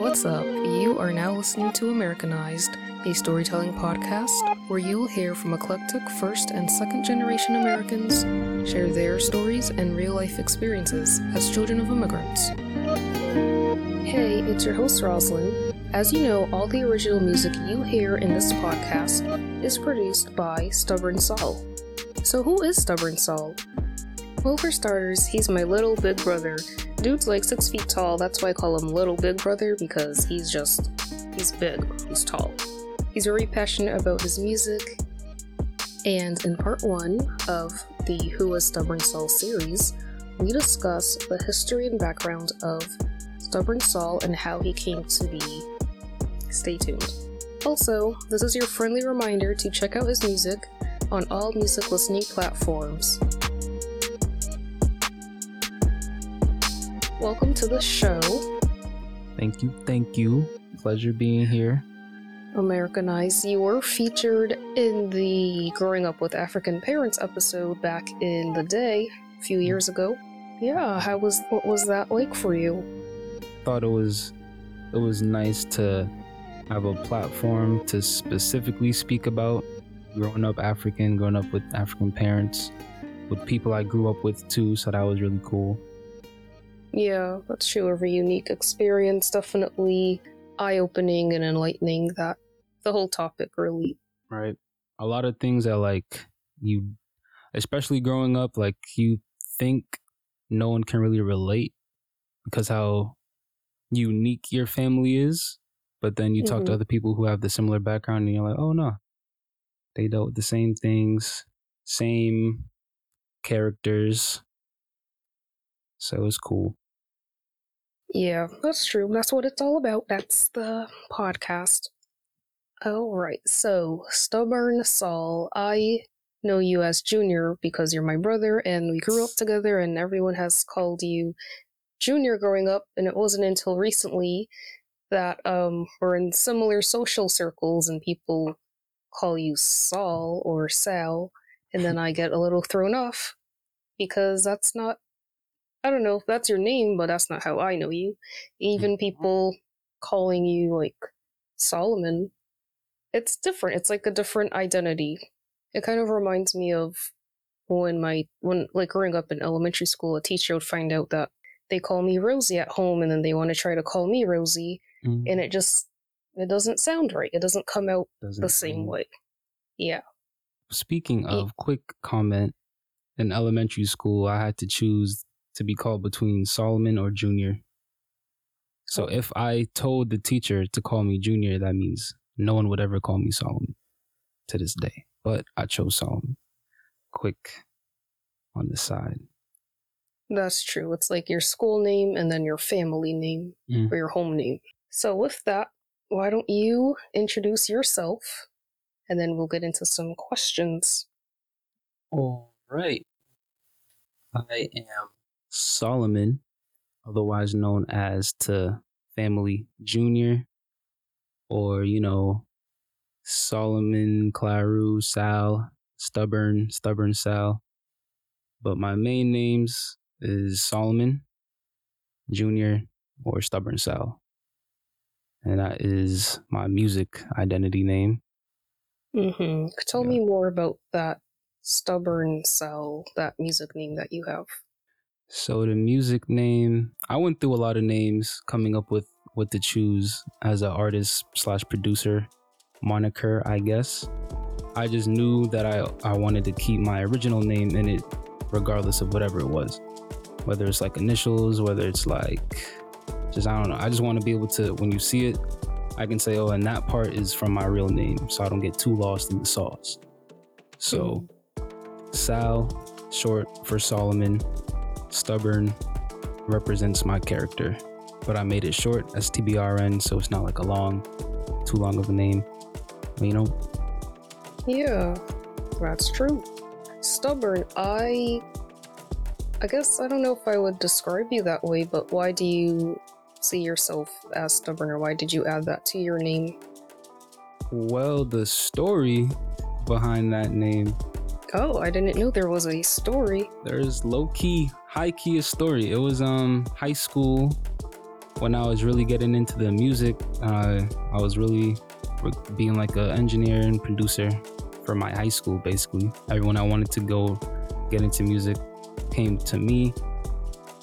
What's up? You are now listening to Amerikinized, a storytelling podcast where you will hear from eclectic first and second generation Americans share their stories and real life experiences as children of immigrants. Hey, it's your host Roslyn. As you know, all the original music you hear in this podcast is produced by Stubborn Saul. So, who is Stubborn Saul? Well, for starters, he's my little big brother Dude's like six feet tall. That's why I call him Little Big Brother because he's just, he's big, he's tall. He's very passionate about his music. And in part one of the Who is Stubborn Saul series, we discuss the history and background of Stubborn Saul and how he came to be. Stay tuned. Also, this is your friendly reminder to check out his music on all music listening platforms. Welcome to the show. Thank you, thank you. Pleasure being here. Amerikinized. You were featured in the Growing Up with African Parents episode back in the day, a few years ago. Yeah, how was what was that like for you? Thought it was it was nice to have a platform to specifically speak about growing up African, growing up with African parents, with people I grew up with too, so that was really cool. Yeah, that's true. A unique experience, definitely eye opening and enlightening. That the whole topic really. Right. A lot of things that like you, especially growing up, like you think no one can really relate because how unique your family is. But then you talk mm-hmm. to other people who have the similar background and you're like, oh no, they dealt with the same things, same characters. So it was cool. Yeah, that's true. That's what it's all about. That's the podcast. All right. So, Stubborn Saul, I know you as Junior because you're my brother and we grew up together and everyone has called you Junior growing up and it wasn't until recently that um we're in similar social circles and people call you Saul or Sal and then I get a little thrown off because that's not I don't know if that's your name, but that's not how I know you. Even mm-hmm. people calling you like Solomon, it's different. It's like a different identity. It kind of reminds me of when my when like growing up in elementary school, a teacher would find out that they call me Rosie at home, and then they want to try to call me Rosie, mm-hmm. and it just it doesn't sound right. It doesn't come out doesn't the same way. Yeah. Speaking of, quick comment. In elementary school, I had to choose to be called between Solomon or Junior. So oh. if I told the teacher to call me Junior, that means no one would ever call me Solomon to this day. But I chose Solomon. Quick on the side. That's true. It's like your school name and then your family name mm. or your home name. So with that, why don't you introduce yourself and then we'll get into some questions. All right. I am Solomon, otherwise known as to family Junior, or you know, Solomon, Claru, Sal, Stubborn, Stubborn Sal. But my main names is Solomon, Junior, or Stubborn Sal. And that is my music identity name. Mm-hmm. Tell yeah. me more about that Stubborn Sal, that music name that you have. So the music name, I went through a lot of names coming up with what to choose as an artist slash producer moniker, I guess. I just knew that I, I wanted to keep my original name in it regardless of whatever it was. Whether it's like initials, whether it's like just I don't know. I just want to be able to when you see it, I can say, oh, and that part is from my real name, so I don't get too lost in the sauce. So mm-hmm. Sal, short for Solomon, stubborn represents my character, but I made it short as TBRN, so it's not like a long, too long of a name. You know? Yeah, that's true. Stubborn, I. I guess I don't know if I would describe you that way, but why do you see yourself as stubborn, or why did you add that to your name? Well, the story behind that name. Oh, I didn't know there was a story. There's low key high key a story. It was um high school. when I was really getting into the music, uh, I was really being like an engineer and producer for my high school. Basically, everyone I wanted to go get into music came to me,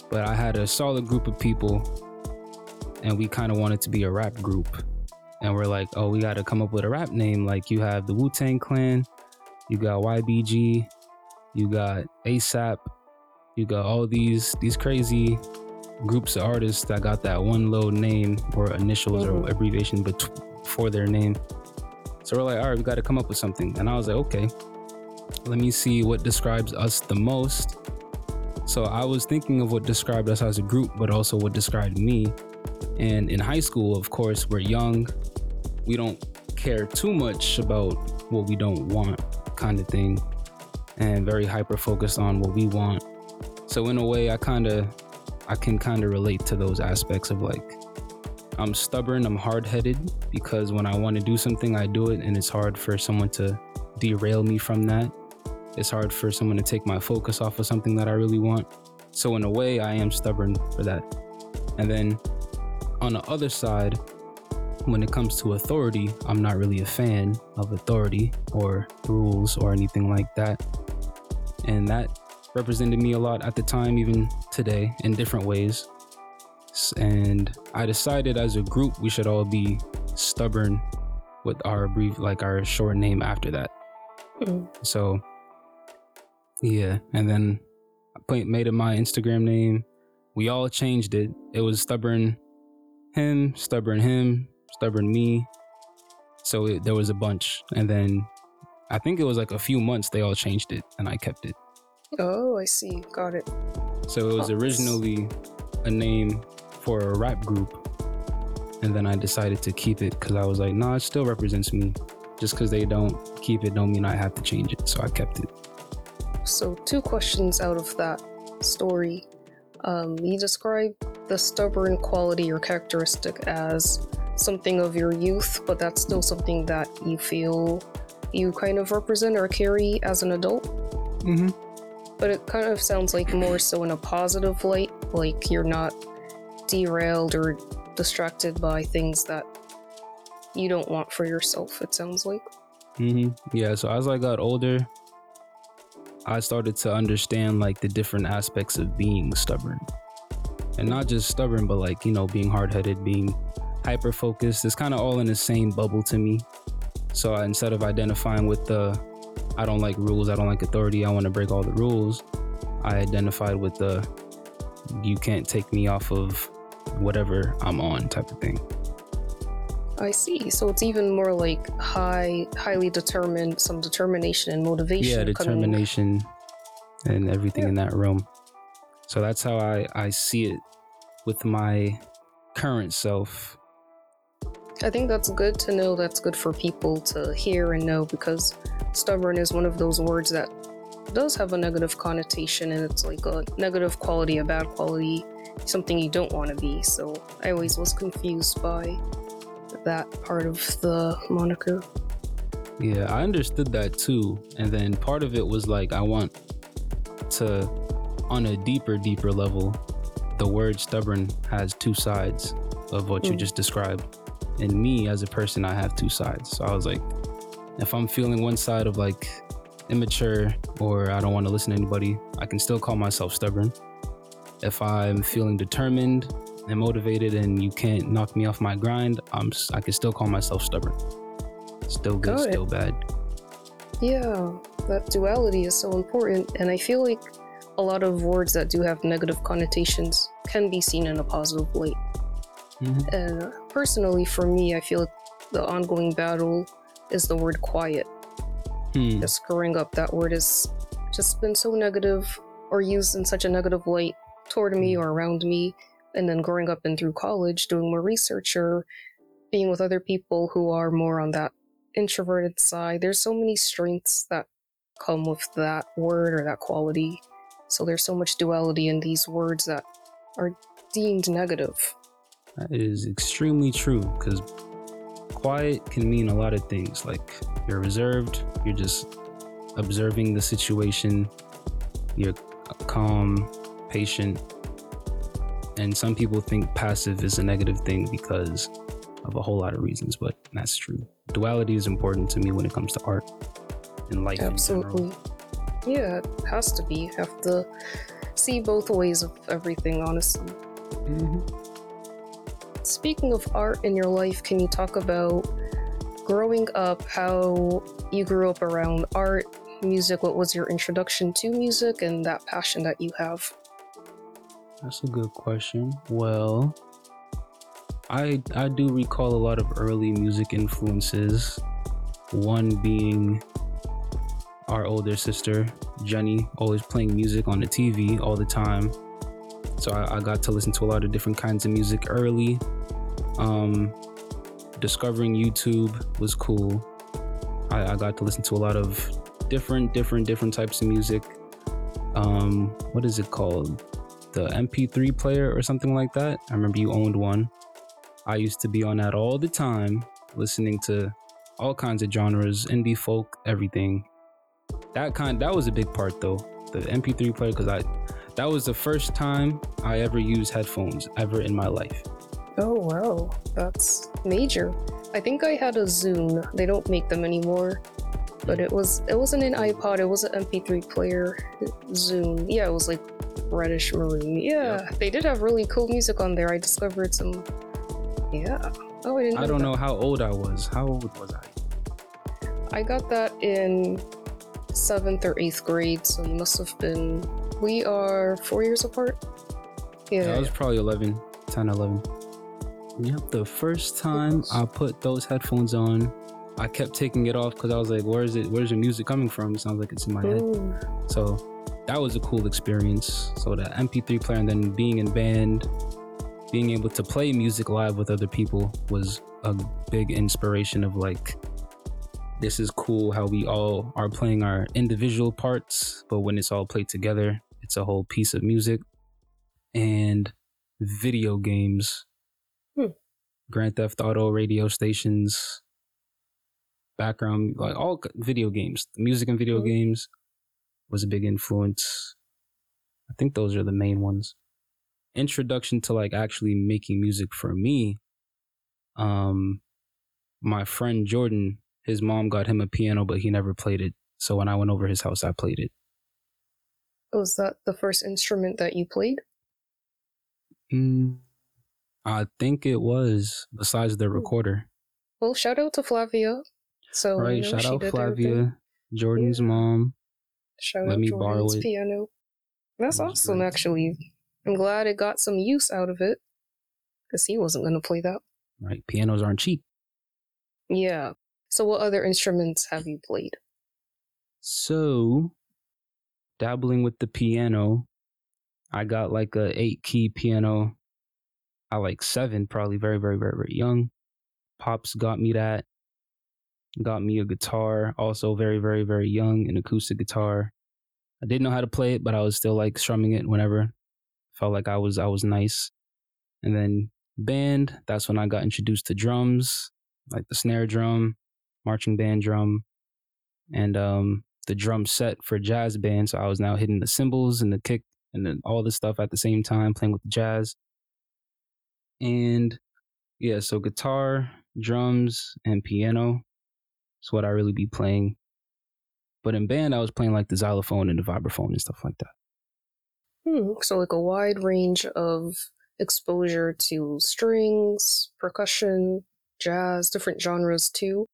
but I had a solid group of people, and we kind of wanted to be a rap group. And we're like, oh, we got to come up with a rap name. Like you have the Wu Tang Clan, you got YBG, you got ASAP, you got all these these crazy groups of artists that got that one little name or initials mm-hmm. or abbreviation but for their name. So we're like, all right, we got to come up with something. And I was like, okay, let me see what describes us the most. So I was thinking of what described us as a group, but also what described me. And in high school, of course, we're young. We don't care too much about what we don't want, kind of thing, and very hyper focused on what we want. So in a way, I kind of, I can kind of relate to those aspects of like, I'm stubborn, I'm hard headed because when I want to do something, I do it, and it's hard for someone to derail me from that. It's hard for someone to take my focus off of something that I really want. So, in a way, I am stubborn for that. And then on the other side, when it comes to authority, I'm not really a fan of authority or rules or anything like that. And that represented me a lot at the time, even today, in different ways. And I decided as a group we should all be stubborn with our brief, like our short name after that. Mm. So, yeah. And then I made it my Instagram name. We all changed it. It was stubborn him, stubborn him, stubborn me. So it, there was a bunch. And then I think it was like a few months they all changed it and I kept it. Oh, I see. Got it. So it was originally a name for a rap group. And then I decided to keep it because I was like, nah, it still represents me. Just because they don't keep it don't mean I have to change it. So I kept it. So two questions out of that story. Um, you describe the stubborn quality or characteristic as something of your youth, but that's still something that you feel you kind of represent or carry as an adult. Mm-hmm. But it kind of sounds like more so in a positive light, like you're not derailed or distracted by things that you don't want for yourself, it sounds like. Mm-hmm. Yeah, so as I got older, I started to understand like the different aspects of being stubborn. And not just stubborn, but like, you know, being hard headed, being hyper focused. It's kind of all in the same bubble to me. So I, instead of identifying with the, I don't like rules, I don't like authority, I want to break all the rules, I identified with the, you can't take me off of whatever I'm on type of thing. I see. So it's even more like high, highly determined, some determination and motivation. Yeah, determination coming. and everything yeah. in that realm. So that's how I I see it with my current self. I think that's good to know. That's good for people to hear and know because stubborn is one of those words that does have a negative connotation and it's like a negative quality, a bad quality, something you don't want to be. So I always was confused by that part of the moniker. Yeah, I understood that too. And then part of it was like, I want to, on a deeper, deeper level, the word stubborn has two sides of what mm. you just described. And me as a person, I have two sides. So I was like, if I'm feeling one side of like immature or I don't want to listen to anybody, I can still call myself stubborn. If I'm feeling determined and motivated and you can't knock me off my grind, I'm I can still call myself stubborn. Still good, still bad. Yeah, that duality is so important and I feel like a lot of words that do have negative connotations can be seen in a positive light. Mm-hmm. And personally, for me, I feel like the ongoing battle is the word quiet. Hmm. Just growing up, that word has just been so negative or used in such a negative light toward me hmm. or around me and then growing up and through college doing more research or being with other people who are more on that introverted side there's so many strengths that come with that word or that quality so there's so much duality in these words that are deemed negative that is extremely true because quiet can mean a lot of things like you're reserved you're just observing the situation you're calm patient And some people think passive is a negative thing because of a whole lot of reasons, but that's true. Duality is important to me when it comes to art and life. Absolutely. Yeah, it has to be. You have to see both ways of everything, honestly. Mm-hmm. Speaking of art in your life, can you talk about growing up, how you grew up around art, music? What was your introduction to music and that passion that you have? That's a good question. Well, I I do recall a lot of early music influences. One being our older sister, Jenny, always playing music on the TV all the time. So I, I got to listen to a lot of different kinds of music early. Um, discovering YouTube was cool. I, I got to listen to a lot of different, different, different types of music. Um, what is it called? The MP3 player or something like that. I remember you owned one. I used to be on that all the time, listening to all kinds of genres, indie folk, everything. That kind that was a big part though. The MP3 player because I that was the first time I ever used headphones ever in my life. Oh wow, that's major. I think I had a Zune. They don't make them anymore. But it was it wasn't an iPod, it was an MP3 player. Zune. Yeah, it was like reddish maroon. Yeah, Yep. they did have really cool music on there. I discovered some Yeah. Oh I didn't I don't that. know how old I was. How old was I? I got that in seventh or eighth grade, so you must have been. We are four years apart. Yeah, Yeah, I was probably 11, 10, 11. Yep, the first time I put those headphones on, I kept taking it off because I was like, "Where is it? Where's the music coming from?" It sounds like it's in my head. So that was a cool experience. So the MP3 player and then being in band, being able to play music live with other people was a big inspiration of like this is cool how we all are playing our individual parts, but when it's all played together, it's a whole piece of music. And video games. Hmm. Grand Theft Auto radio stations, background like all video games, music and video Mhm. games was a big influence. I think those are the main ones. Introduction to like actually making music for me. Um, my friend Jordan, his mom got him a piano, but he never played it. So when I went over his house, I played it. Was that the first instrument that you played? Mm, I think it was. Besides the Hmm. recorder, Well, shout out to Flavia. So right? Shout out Flavia, everything. Jordan's Yeah. mom. Shout Let out me borrow Jordan's it. piano. That's awesome, great. actually. I'm glad it got some use out of it, because he wasn't gonna play that. Right? Pianos aren't cheap. Yeah. So, what other instruments have you played? So, dabbling with the piano, I got like a eight key piano. I like seven, probably very, very, very, very young. Pops got me that. Got me a guitar, also very, very, very young, an acoustic guitar. I didn't know how to play it, but I was still like strumming it whenever. Felt like I was I was nice. And then band, that's when I got introduced to drums, like the snare drum, marching band drum, and um the drum set for jazz band. So I was now hitting the cymbals and the kick and then all this stuff at the same time, playing with the jazz. And yeah, so guitar, drums, and piano is what I really be playing. But in band, I was playing like the xylophone and the vibraphone and stuff like that. Hmm. So, like a wide range of exposure to strings, percussion, jazz, different genres too.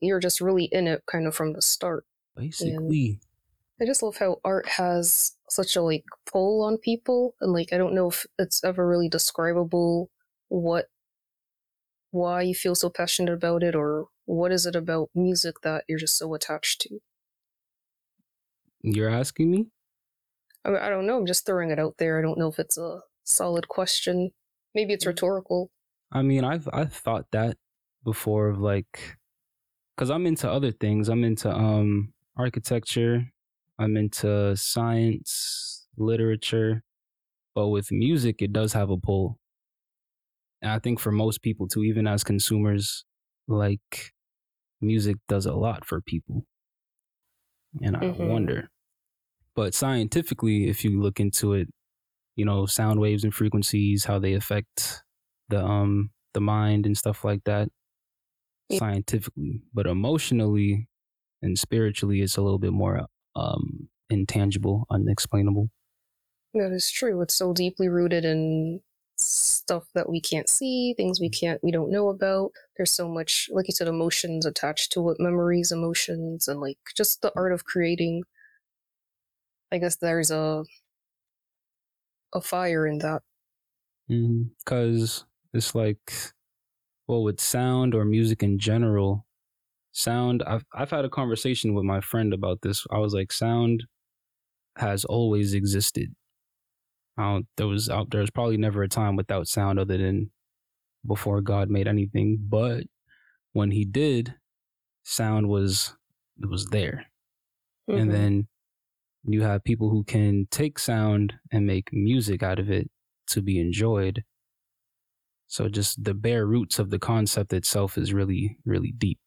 You're just really in it kind of from the start. Basically, I just love how art has such a like pull on people and like I don't know if it's ever really describable what why you feel so passionate about it or what is it about music that you're just so attached to. you're asking me? I, mean, I don't know, I'm just throwing it out there. I don't know if it's a solid question. Maybe it's rhetorical. I mean, I've I've thought that before of like, cause I'm into other things. I'm into um architecture. I'm into science, literature, but with music, it does have a pull. And I think for most people too, even as consumers, like music does a lot for people. And I Mhm. wonder. But scientifically, if you look into it, you know, sound waves and frequencies, how they affect the um the mind and stuff like that Yeah. scientifically. But emotionally and spiritually it's a little bit more um intangible, unexplainable. That is true. It's so deeply rooted in stuff that we can't see, things we can't, we don't know about. There's so much, like you said, emotions attached to it, memories, emotions, and like just the art of creating. I guess there's a a fire in that. Because it's like, well, with sound or music in general, sound. I've I've had a conversation with my friend about this. I was like, sound has always existed. Don't, there was out there was probably never a time without sound other than before God made anything. But when He did, sound was it was there. and Mhm. then you have people who can take sound and make music out of it to be enjoyed so just the bare roots of the concept itself is really really deep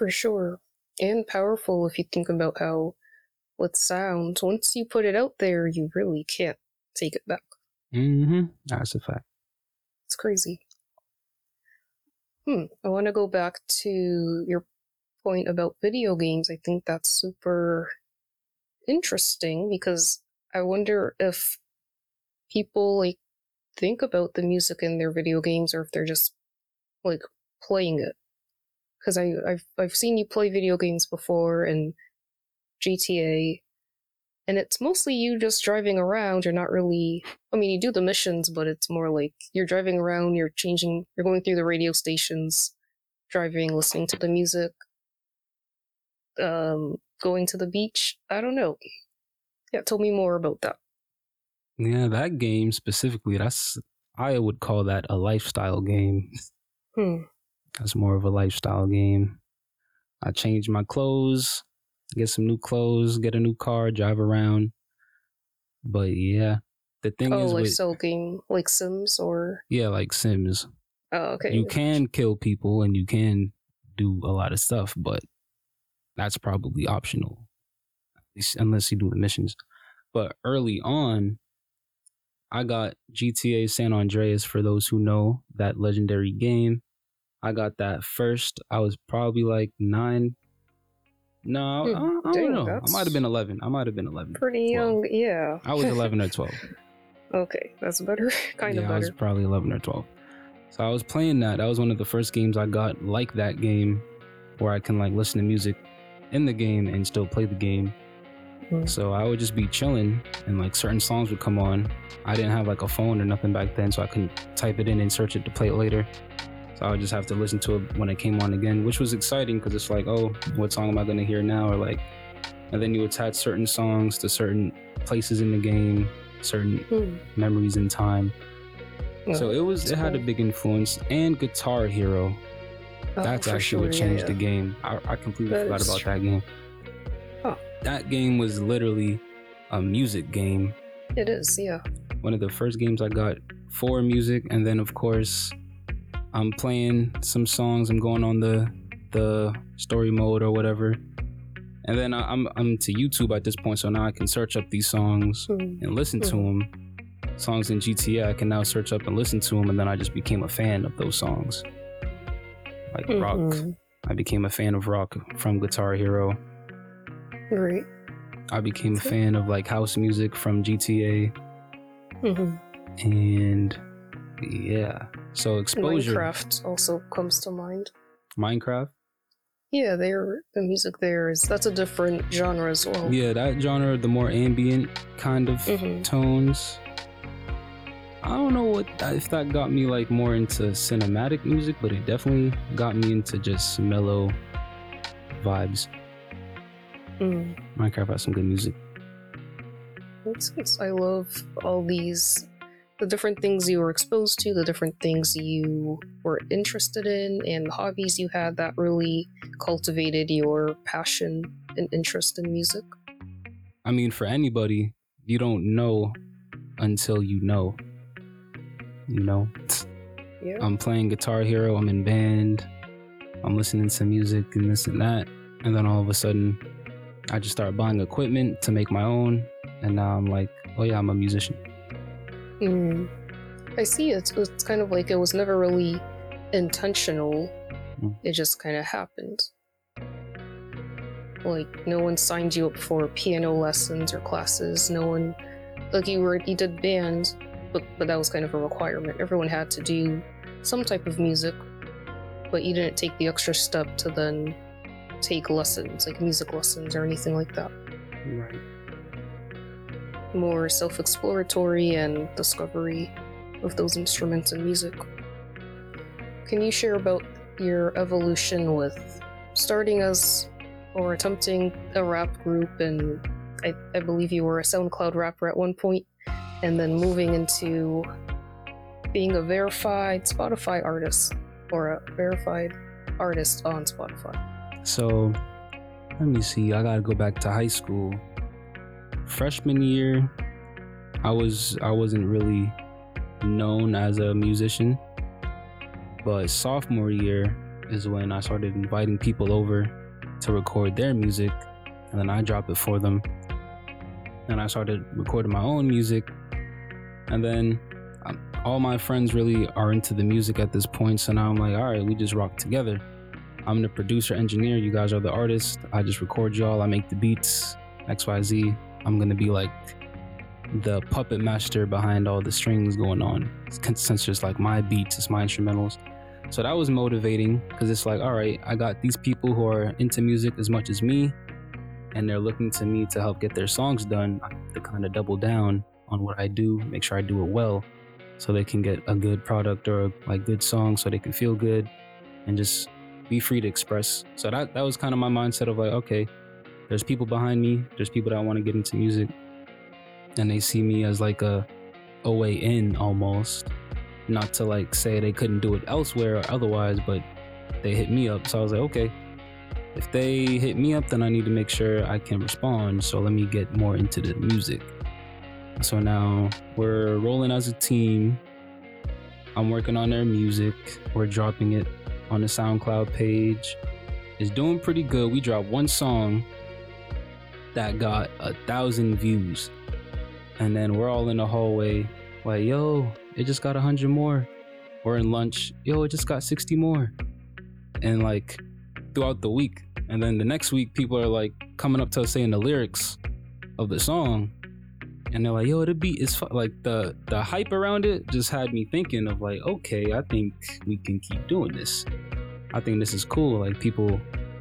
For sure. And powerful if you think about how, with sound, once you put it out there, you really can't take it back. mm-hmm that's a fact It's crazy. Hmm. I want to go back to your point about video games. I think that's super interesting because I wonder if people like think about the music in their video games or if they're just like playing it. Because I I've I've seen you play video games before and GTA, and it's mostly you just driving around. You're not really I mean, you do the missions, but it's more like you're driving around, you're changing, you're going through the radio stations, driving, listening to the music, um, going to the beach. I don't know. Yeah, tell me more about that. yeah that game specifically that's i would call that a lifestyle game Hmm. That's more of a lifestyle game i change my clothes get some new clothes get a new car drive around but yeah the thing Oh, is like with, cell game, like Sims, or yeah like sims oh, okay. you can kill people and you can do a lot of stuff, but that's probably optional, unless you do the missions. But early on, I got GTA San Andreas for those who know that legendary game. I got that first. I was probably like nine. No, Hmm, I, I don't know. I might have been 11. I might have been 11. Pretty Well, young, yeah. I was 11 or 12. okay, that's better. kind of. yeah, of I was probably 11 or 12. So I was playing that. That was one of the first games I got like that game where I can like listen to music in the game and still play the game. Mm. So I would just be chilling and like certain songs would come on. I didn't have like a phone or nothing back then, so I couldn't type it in and search it to play it later. So I would just have to listen to it when it came on again, which was exciting because it's like, oh, what song am I going to hear now? Or like, and then you attach certain songs to certain places in the game, certain Hmm. memories in time. Yeah, So it was it had a big influence and Guitar Hero. Oh, That's actually what sure, yeah, changed the game. I, I completely That forgot about true. that game. Huh. That game was literally a music game. It is, yeah. One of the first games I got for music, and then of course I'm playing some songs. I'm going on the the story mode or whatever, and then I, I'm I'm to YouTube at this point, so now I can search up these songs Hmm. and listen to Mhm. them. Songs in GTA, I can now search up and listen to them, and then I just became a fan of those songs. Like rock, Mhm. I became a fan of rock from Guitar Hero. Great. I became a fan of like house music from GTA, hmm and yeah, so exposure. Minecraft also comes to mind. Minecraft. Yeah, they're the music there is that's a different genre as well. Yeah, that genre, the more ambient kind of Mhm. tones. I don't know what if that got me like more into cinematic music, but it definitely got me into just mellow vibes. Mm. Minecraft has some good music. Makes sense. I love all these the different things you were exposed to, the different things you were interested in, and the hobbies you had that really cultivated your passion and interest in music. I mean, for anybody, you don't know until you know. You know, Yeah. I'm playing Guitar Hero, I'm in band, I'm listening to music and this and that. And then all of a sudden, I just start buying equipment to make my own. And now I'm like, oh yeah, I'm a musician. Mm. I see. It's it's kind of like it was never really intentional. Mm. It just kind of happened. Like no one signed you up for piano lessons or classes. No one, like you were you did band, but but that was kind of a requirement. Everyone had to do some type of music, but you didn't take the extra step to then take lessons, like music lessons or anything like that. Right. More self-exploratory and discovery of those instruments and music. Can you share about your evolution with starting as or attempting a rap group and I, I believe you were a SoundCloud rapper at one point and then moving into being a verified Spotify artist or a verified artist on Spotify. So let me see. I gotta go back to high school. Freshman year, I was I wasn't really known as a musician. But sophomore year is when I started inviting people over to record their music and then I drop it for them. And I started recording my own music. And then um, all my friends really are into the music at this point. So now I'm like, all right, we just rock together. I'm the producer, engineer. You guys are the artists. I just record y'all. I make the beats, XYZ. I'm to be like the puppet master behind all the strings going on. Since it's like my beats, it's my instrumentals. So that was motivating because it's like, all right, I got these people who are into music as much as me, and they're looking to me to help get their songs done. To kind of double down on what I do, make sure I do it well, so they can get a good product or like good song, so they can feel good, and just be free to express. So that that was kind of my mindset of like, okay, there's people behind me, there's people that want to get into music, and they see me as like a a way in almost not to like say they couldn't do it elsewhere or otherwise, but they hit me up. So I was like, okay, if they hit me up, then I need to make sure I can respond. So let me get more into the music. So now we're rolling as a team. I'm working on their music. We're dropping it on the SoundCloud page. It's doing pretty good. We dropped one song that got a thousand views. And then we're all in the hallway, like, yo, it just got a 100 more. We're in lunch, yo, it just got 60 more. And like throughout the week. And then the next week, people are like coming up to us saying the lyrics of the song. And they're like, yo, the beat is fu-. like the the hype around it just had me thinking of like, okay, I think we can keep doing this. I think this is cool. Like people,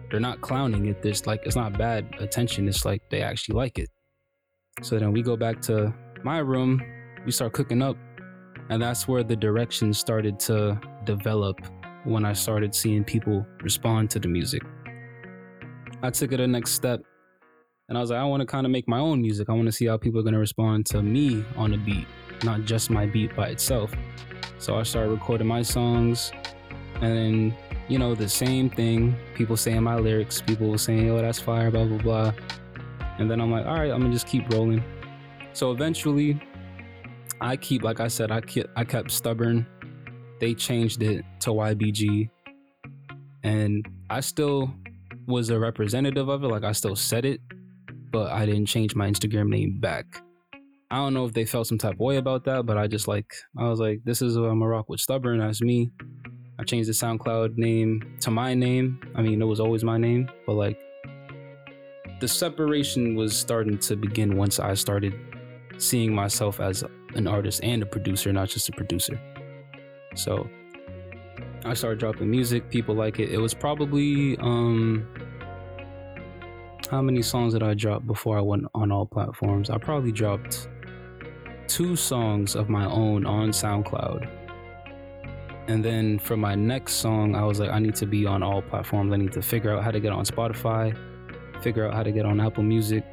they're not clowning it. There's like it's not bad attention. It's like they actually like it. So then we go back to my room. We start cooking up and that's where the direction started to develop when I started seeing people respond to the music. I took it a next step and I was like, I want to kind of make my own music. I want to see how people are going to respond to me on a beat, not just my beat by itself. So I started recording my songs and then, you know, the same thing. People saying my lyrics, people saying, oh, that's fire, blah, blah, blah. And then I'm like, all right, I'm to just keep rolling. So eventually, I keep, like I said, I kept, I kept stubborn. They changed it to YBG, and I still was a representative of it. Like I still said it, but I didn't change my Instagram name back. I don't know if they felt some type of way about that, but I just like I was like, this is I'm a rock with stubborn. That's me. I changed the SoundCloud name to my name. I mean, it was always my name, but like the separation was starting to begin once I started seeing myself as an artist and a producer, not just a producer. So I started dropping music. People like it. It was probably um how many songs did I drop before I went on all platforms? I probably dropped two songs of my own on SoundCloud. And then for my next song, I was like, I need to be on all platforms. I need to figure out how to get on Spotify, figure out how to get on Apple Music.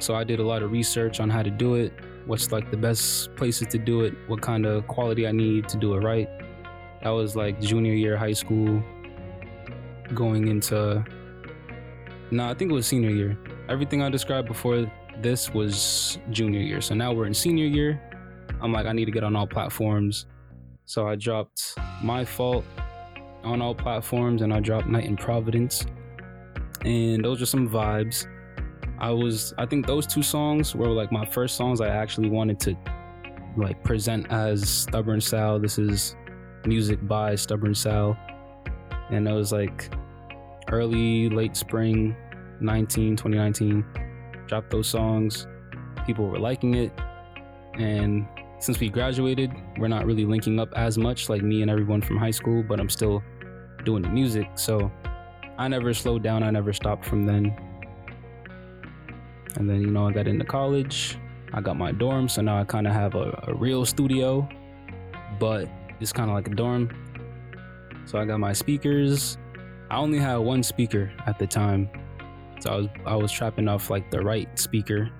So I did a lot of research on how to do it what's like the best places to do it, what kind of quality I need to do it right. That was like junior year high school, going into. No, I think it was senior year. Everything I described before this was junior year. So now we're in senior year. I'm like, I need to get on all platforms. So I dropped My Fault on all platforms and I dropped Night in Providence. And those are some vibes. I was I think those two songs were like my first songs I actually wanted to like present as Stubborn Sal. This is music by Stubborn Sal. And it was like early, late spring 19, 2019. Dropped those songs. People were liking it. And since we graduated, we're not really linking up as much like me and everyone from high school, but I'm still doing the music. So I never slowed down. I never stopped from then. And then, you know, I got into college. I got my dorm. So now I kind of have a, a real studio, but it's kind of like a dorm. So I got my speakers. I only had one speaker at the time. So I was I was trapping off like the right speaker.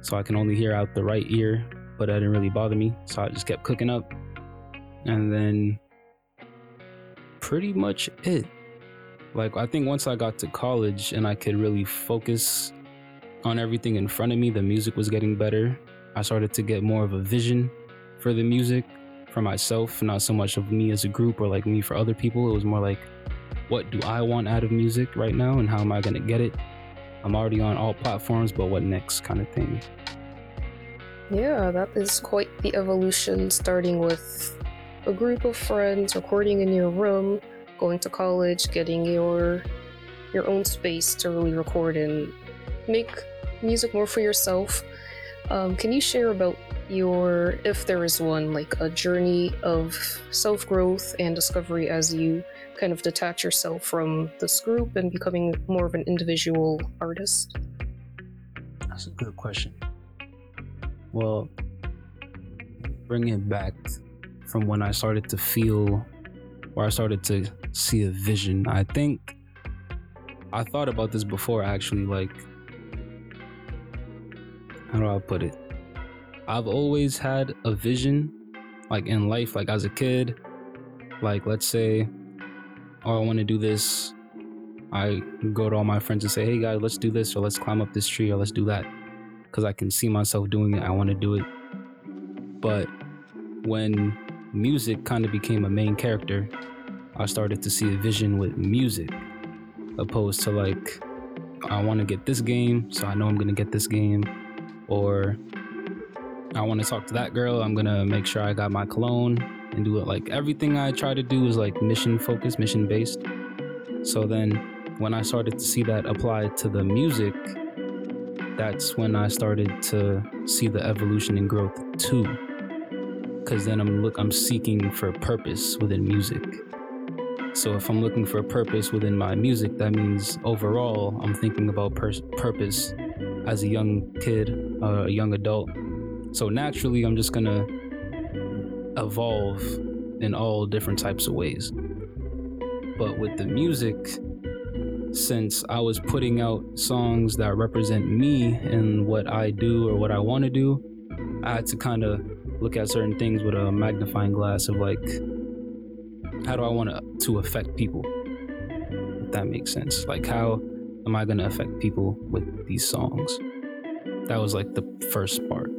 So I can only hear out the right ear, but that didn't really bother me. So I just kept cooking up. And then pretty much it. Like I think once I got to college and I could really focus on everything in front of me, the music was getting better. I started to get more of a vision for the music for myself, not so much of me as a group or like me for other people. It was more like, what do I want out of music right now and how am I going to get it? I'm already on all platforms, but what next kind of thing. Yeah, that is quite the evolution, starting with a group of friends, recording in your room, going to college, getting your your own space to really record and make music more for yourself. Um, can you share about your, if there is one, like a journey of self growth and discovery as you kind of detach yourself from this group and becoming more of an individual artist? That's a good question. Well, bring it back from when I started to feel, or I started to see a vision. I think I thought about this before actually, like how do I put it? I've always had a vision, like in life, like as a kid. Like, let's say, oh, I want to do this. I go to all my friends and say, hey guys, let's do this, or let's climb up this tree, or let's do that. Because I can see myself doing it. I want to do it. But when music kind of became a main character, I started to see a vision with music, opposed to like, I want to get this game, so I know I'm going to get this game or I want to talk to that girl, I'm gonna make sure I got my cologne and do it. Like everything I try to do is like mission focused, mission based. So then when I started to see that applied to the music, that's when I started to see the evolution and growth too. Cause then I'm look I'm seeking for purpose within music. So if I'm looking for a purpose within my music, that means overall I'm thinking about purpose as a young kid, uh, a young adult. So naturally, I'm just gonna evolve in all different types of ways. But with the music, since I was putting out songs that represent me and what I do or what I want to do, I had to kind of look at certain things with a magnifying glass of like, how do I want to to affect people? If that makes sense. Like, how am I going to affect people with these songs? That was like the first part.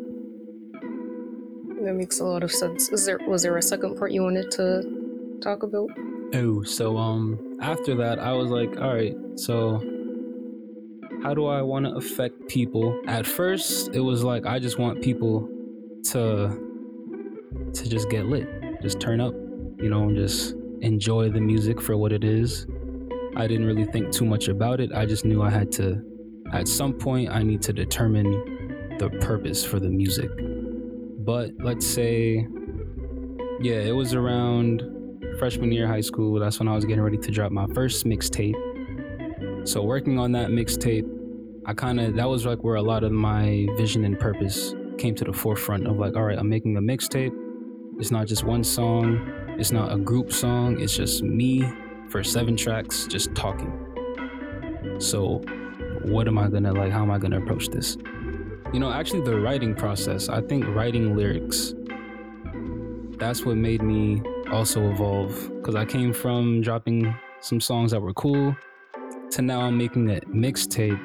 That makes a lot of sense. Is there was there a second part you wanted to talk about? Oh, so um after that I was like, all right, so how do I want to affect people? At first, it was like I just want people to to just get lit, just turn up, you know, and just enjoy the music for what it is. I didn't really think too much about it. I just knew I had to, at some point, I need to determine the purpose for the music. But let's say, yeah, it was around freshman year high school. That's when I was getting ready to drop my first mixtape. So, working on that mixtape, I kind of, that was like where a lot of my vision and purpose came to the forefront of like, all right, I'm making a mixtape. It's not just one song, it's not a group song, it's just me for seven tracks just talking. So, what am I gonna like? How am I gonna approach this? You know, actually, the writing process, I think writing lyrics, that's what made me also evolve. Because I came from dropping some songs that were cool to now I'm making a mixtape.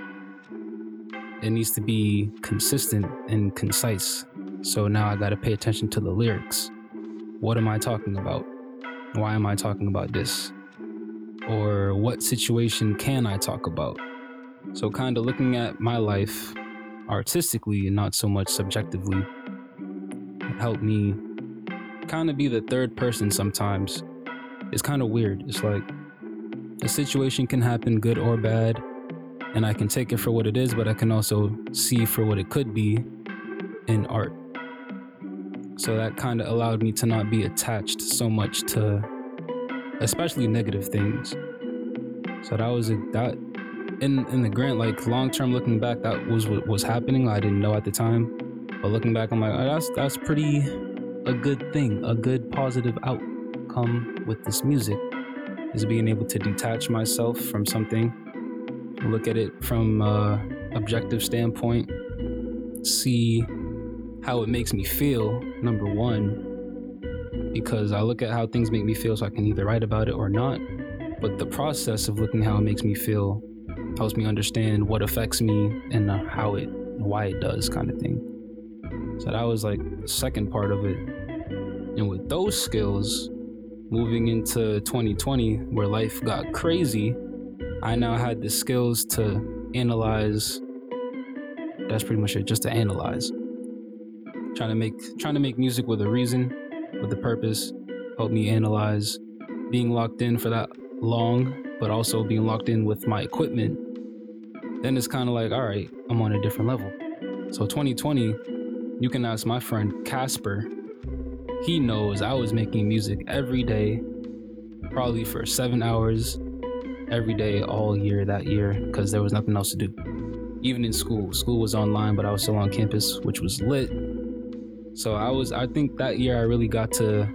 It needs to be consistent and concise. So now I gotta pay attention to the lyrics. What am I talking about? Why am I talking about this? or what situation can I talk about? So, kind of looking at my life artistically and not so much subjectively. helped me kind of be the third person sometimes. It's kind of weird. It's like a situation can happen good or bad, and I can take it for what it is, but I can also see for what it could be in art. So that kind of allowed me to not be attached so much to especially negative things. So that was a that in in the grant like long term looking back that was what was happening. I didn't know at the time. But looking back I'm like oh, that's that's pretty a good thing, a good positive outcome with this music is being able to detach myself from something, look at it from a objective standpoint, see how it makes me feel, number one, because I look at how things make me feel so I can either write about it or not. But the process of looking how it makes me feel helps me understand what affects me and uh, how it, why it does, kind of thing. So that was like the second part of it. And with those skills, moving into 2020 where life got crazy, I now had the skills to analyze. That's pretty much it, just to analyze. Trying to make trying to make music with a reason, with a purpose, help me analyze. Being locked in for that long, but also being locked in with my equipment, then it's kind of like, all right, I'm on a different level. So 2020, you can ask my friend Casper he knows I was making music every day, probably for seven hours every day all year that year because there was nothing else to do. Even in school, school was online, but I was still on campus, which was lit. So I was, I think that year I really got to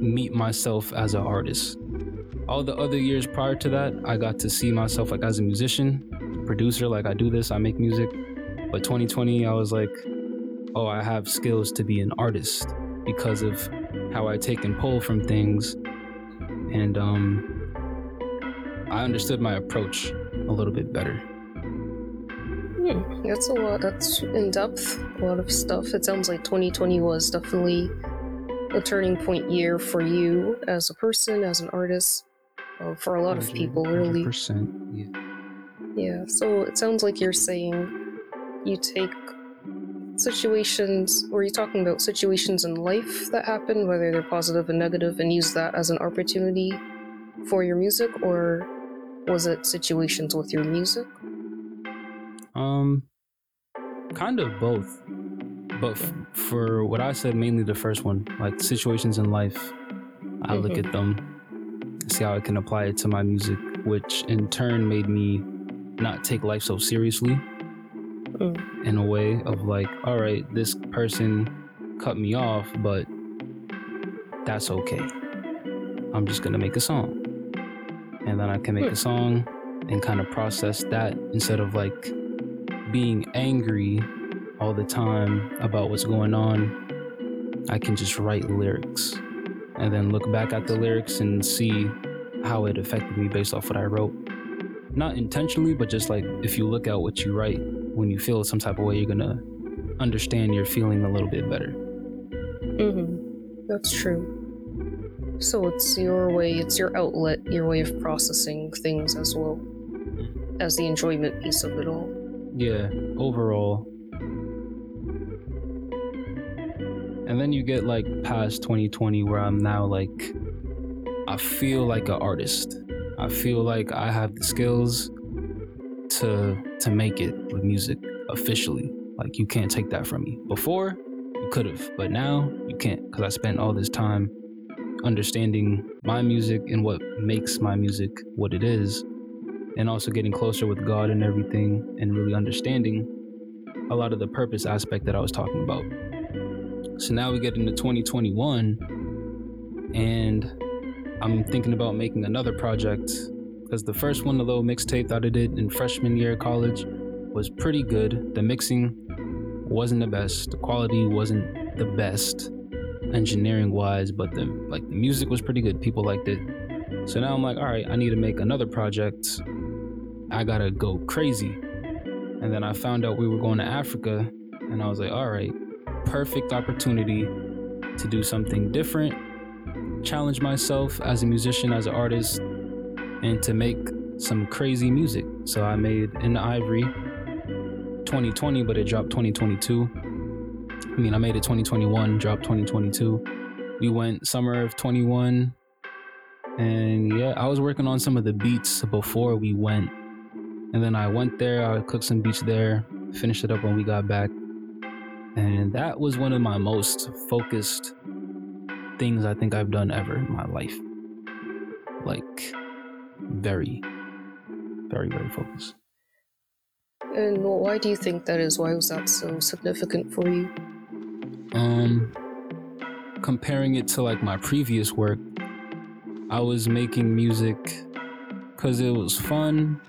meet myself as an artist. All the other years prior to that, I got to see myself like as a musician, producer, like I do this, I make music. But 2020, I was like, oh, I have skills to be an artist because of how I take and pull from things. And um, I understood my approach a little bit better. Hmm, that's a lot. That's in depth. A lot of stuff. It sounds like 2020 was definitely a turning point year for you as a person, as an artist, uh, for a lot of people, really. Percent, yeah. Yeah. So it sounds like you're saying you take situations were you talking about situations in life that happen whether they're positive and negative and use that as an opportunity for your music or was it situations with your music um kind of both but f- for what i said mainly the first one like situations in life i mm-hmm. look at them see how i can apply it to my music which in turn made me not take life so seriously mm. in a way of like, all right, this person cut me off, but that's okay. I'm just gonna make a song. And then I can make mm. a song and kind of process that instead of like being angry all the time about what's going on. I can just write lyrics and then look back at the lyrics and see how it affected me based off what I wrote. Not intentionally, but just like if you look at what you write, when you feel some type of way, you're gonna understand you're feeling a little bit better. Mm-hmm. That's true. So it's your way, it's your outlet, your way of processing things as well as the enjoyment piece of it all. Yeah, overall. And then you get like past 2020 where I'm now like I feel like an artist. I feel like I have the skills to to make it with music officially. Like you can't take that from me. Before you could have, but now you can't because I spent all this time understanding my music and what makes my music what it is, and also getting closer with God and everything, and really understanding a lot of the purpose aspect that I was talking about. So now we get into 2021, and I'm thinking about making another project because the first one, the little mixtape that I did in freshman year of college, was pretty good. The mixing wasn't the best, the quality wasn't the best, engineering wise, but the like the music was pretty good. People liked it. So now I'm like, all right, I need to make another project. I gotta go crazy. And then I found out we were going to Africa, and I was like, all right, perfect opportunity to do something different, challenge myself as a musician, as an artist, and to make some crazy music. So I made In the Ivory 2020, but it dropped 2022. I mean, I made it 2021, dropped 2022. We went summer of 21. And yeah, I was working on some of the beats before we went. And then I went there, I cooked some beats there, finished it up when we got back. And that was one of my most focused things I think I've done ever in my life. Like, very, very, very focused. And why do you think that is? Why was that so significant for you? Um, comparing it to like my previous work, I was making music because it was fun,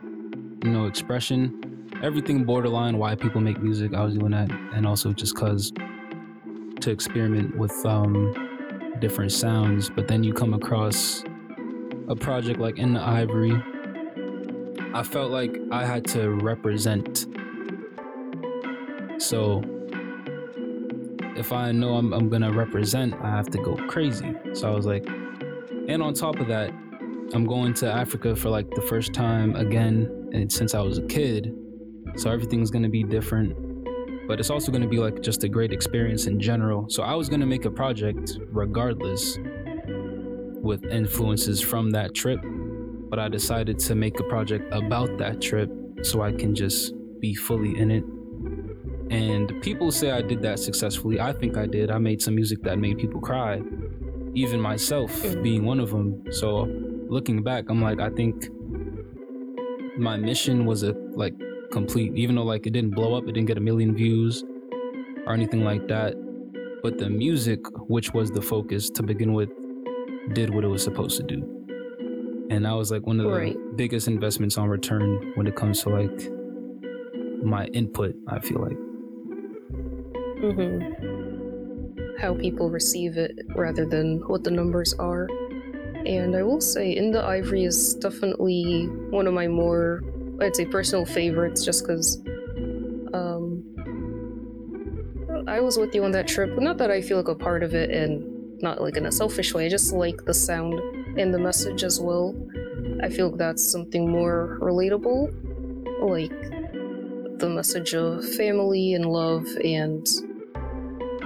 you know, expression, everything borderline why people make music. I was doing that, and also just because to experiment with um, different sounds. But then you come across a project like In the Ivory. I felt like I had to represent. So if I know I'm, I'm gonna represent, I have to go crazy. So I was like, and on top of that, I'm going to Africa for like the first time again and since I was a kid. So everything's to be different. But it's also to be like just a great experience in general. So I was to make a project regardless with influences from that trip. But I decided to make a project about that trip so I can just be fully in it. And people say I did that successfully. I think I did. I made some music that made people cry even myself mm. being one of them. So looking back, I'm like, I think my mission was a like complete, even though like it didn't blow up, it didn't get a million views or anything like that. But the music, which was the focus to begin with, did what it was supposed to do. And that was like one of the right. biggest investments on return when it comes to like my input, I feel like. Mm-hmm how people receive it rather than what the numbers are. And I will say, In the Ivory is definitely one of my more, I'd say, personal favorites just because um, I was with you on that trip. Not that I feel like a part of it and not like in a selfish way, I just like the sound and the message as well. I feel like that's something more relatable. Like the message of family and love and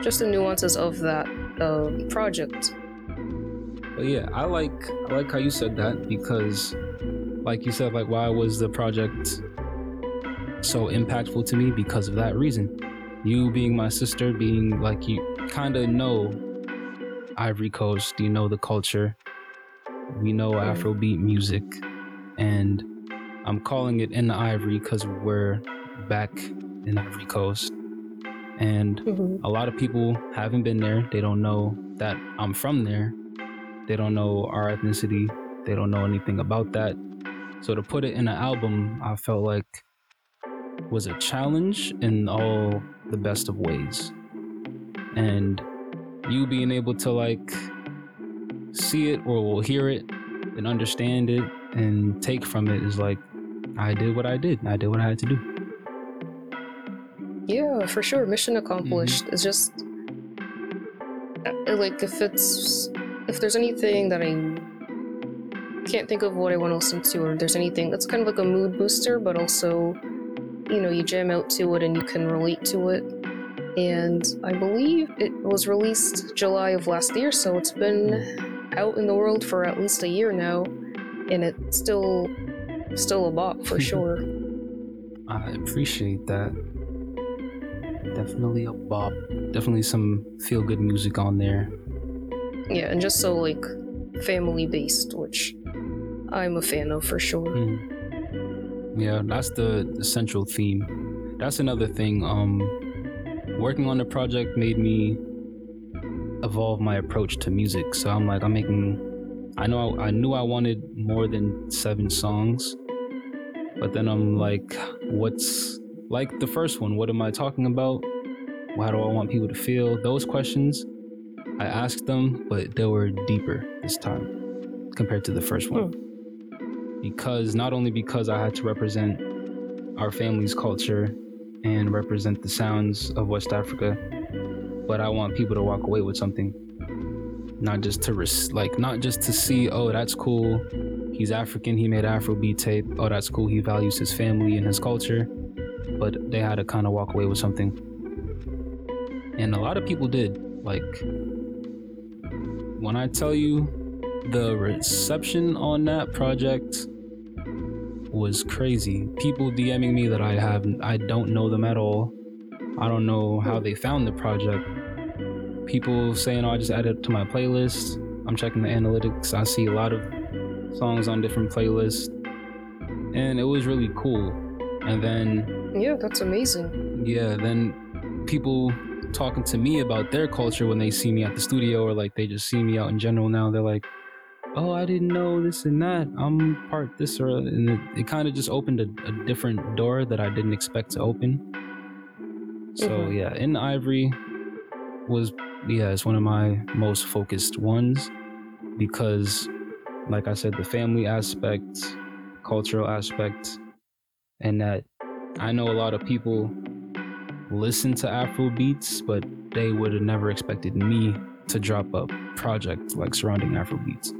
just the nuances of that uh, project. But yeah, I like I like how you said that because, like you said, like why was the project so impactful to me because of that reason. You being my sister, being like you kind of know Ivory Coast, you know the culture. We know Afrobeat music, and I'm calling it in the Ivory because we're back in Ivory Coast and mm-hmm. a lot of people haven't been there. They don't know that I'm from there. They don't know our ethnicity. They don't know anything about that. So to put it in an album, I felt like was a challenge in all the best of ways. And you being able to like see it or hear it and understand it and take from it is like I did what I did. I did what I had to do. Yeah, for sure. Mission accomplished. Mm-hmm. It's just uh, like if it's if there's anything that I can't think of what I want to listen to, or there's anything that's kind of like a mood booster, but also you know you jam out to it and you can relate to it. And I believe it was released July of last year, so it's been out in the world for at least a year now, and it's still still a bop for sure. I appreciate that definitely a bop. Definitely some feel good music on there. Yeah, and just so like family based, which I'm a fan of for sure. Mm. Yeah, that's the, the central theme. That's another thing. Um, working on the project made me evolve my approach to music. So I'm like, I'm making. I know I, I knew I wanted more than seven songs, but then I'm like, what's like the first one, what am I talking about? How do I want people to feel? Those questions, I asked them, but they were deeper this time compared to the first one. Hmm. Because not only because I had to represent our family's culture and represent the sounds of West Africa, but I want people to walk away with something. Not just to res- like not just to see, oh, that's cool. He's African, he made Afrobeat tape. Oh, that's cool. He values his family and his culture but they had to kind of walk away with something. And a lot of people did. Like, when I tell you the reception on that project was crazy. People DMing me that I have I don't know them at all. I don't know how they found the project. People saying, "Oh, I just added it to my playlist." I'm checking the analytics. I see a lot of songs on different playlists, and it was really cool. And then, yeah, that's amazing. Yeah, then people talking to me about their culture when they see me at the studio, or like they just see me out in general. Now they're like, oh, I didn't know this and that. I'm part this or and it, it kind of just opened a, a, different door that I didn't expect to open. So mm-hmm. yeah, in Ivory was yeah, it's one of my most focused ones because like I said, the family aspect, cultural aspect, and that I know a lot of people listen to Afro beats, but they would have never expected me to drop a project like surrounding Afro beats.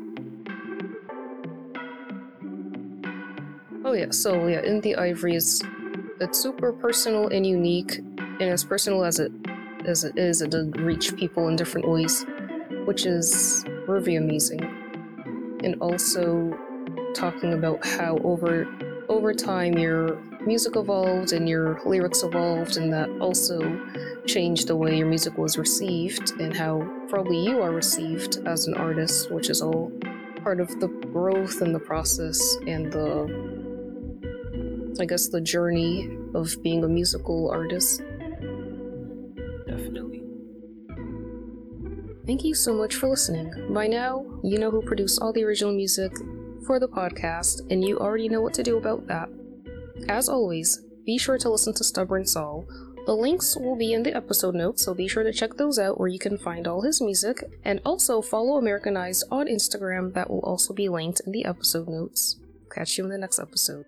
Yeah, so yeah, in the Ivories, it's super personal and unique, and as personal as it as it is, it did reach people in different ways, which is really amazing. And also talking about how over over time your music evolved and your lyrics evolved, and that also changed the way your music was received and how probably you are received as an artist, which is all part of the growth and the process and the I guess, the journey of being a musical artist. Definitely. Thank you so much for listening. By now, you know who produced all the original music for the podcast, and you already know what to do about that. As always, be sure to listen to Stubborn Saul. The links will be in the episode notes, so be sure to check those out where you can find all his music, and also follow Amerikinized on Instagram, that will also be linked in the episode notes. Catch you in the next episode.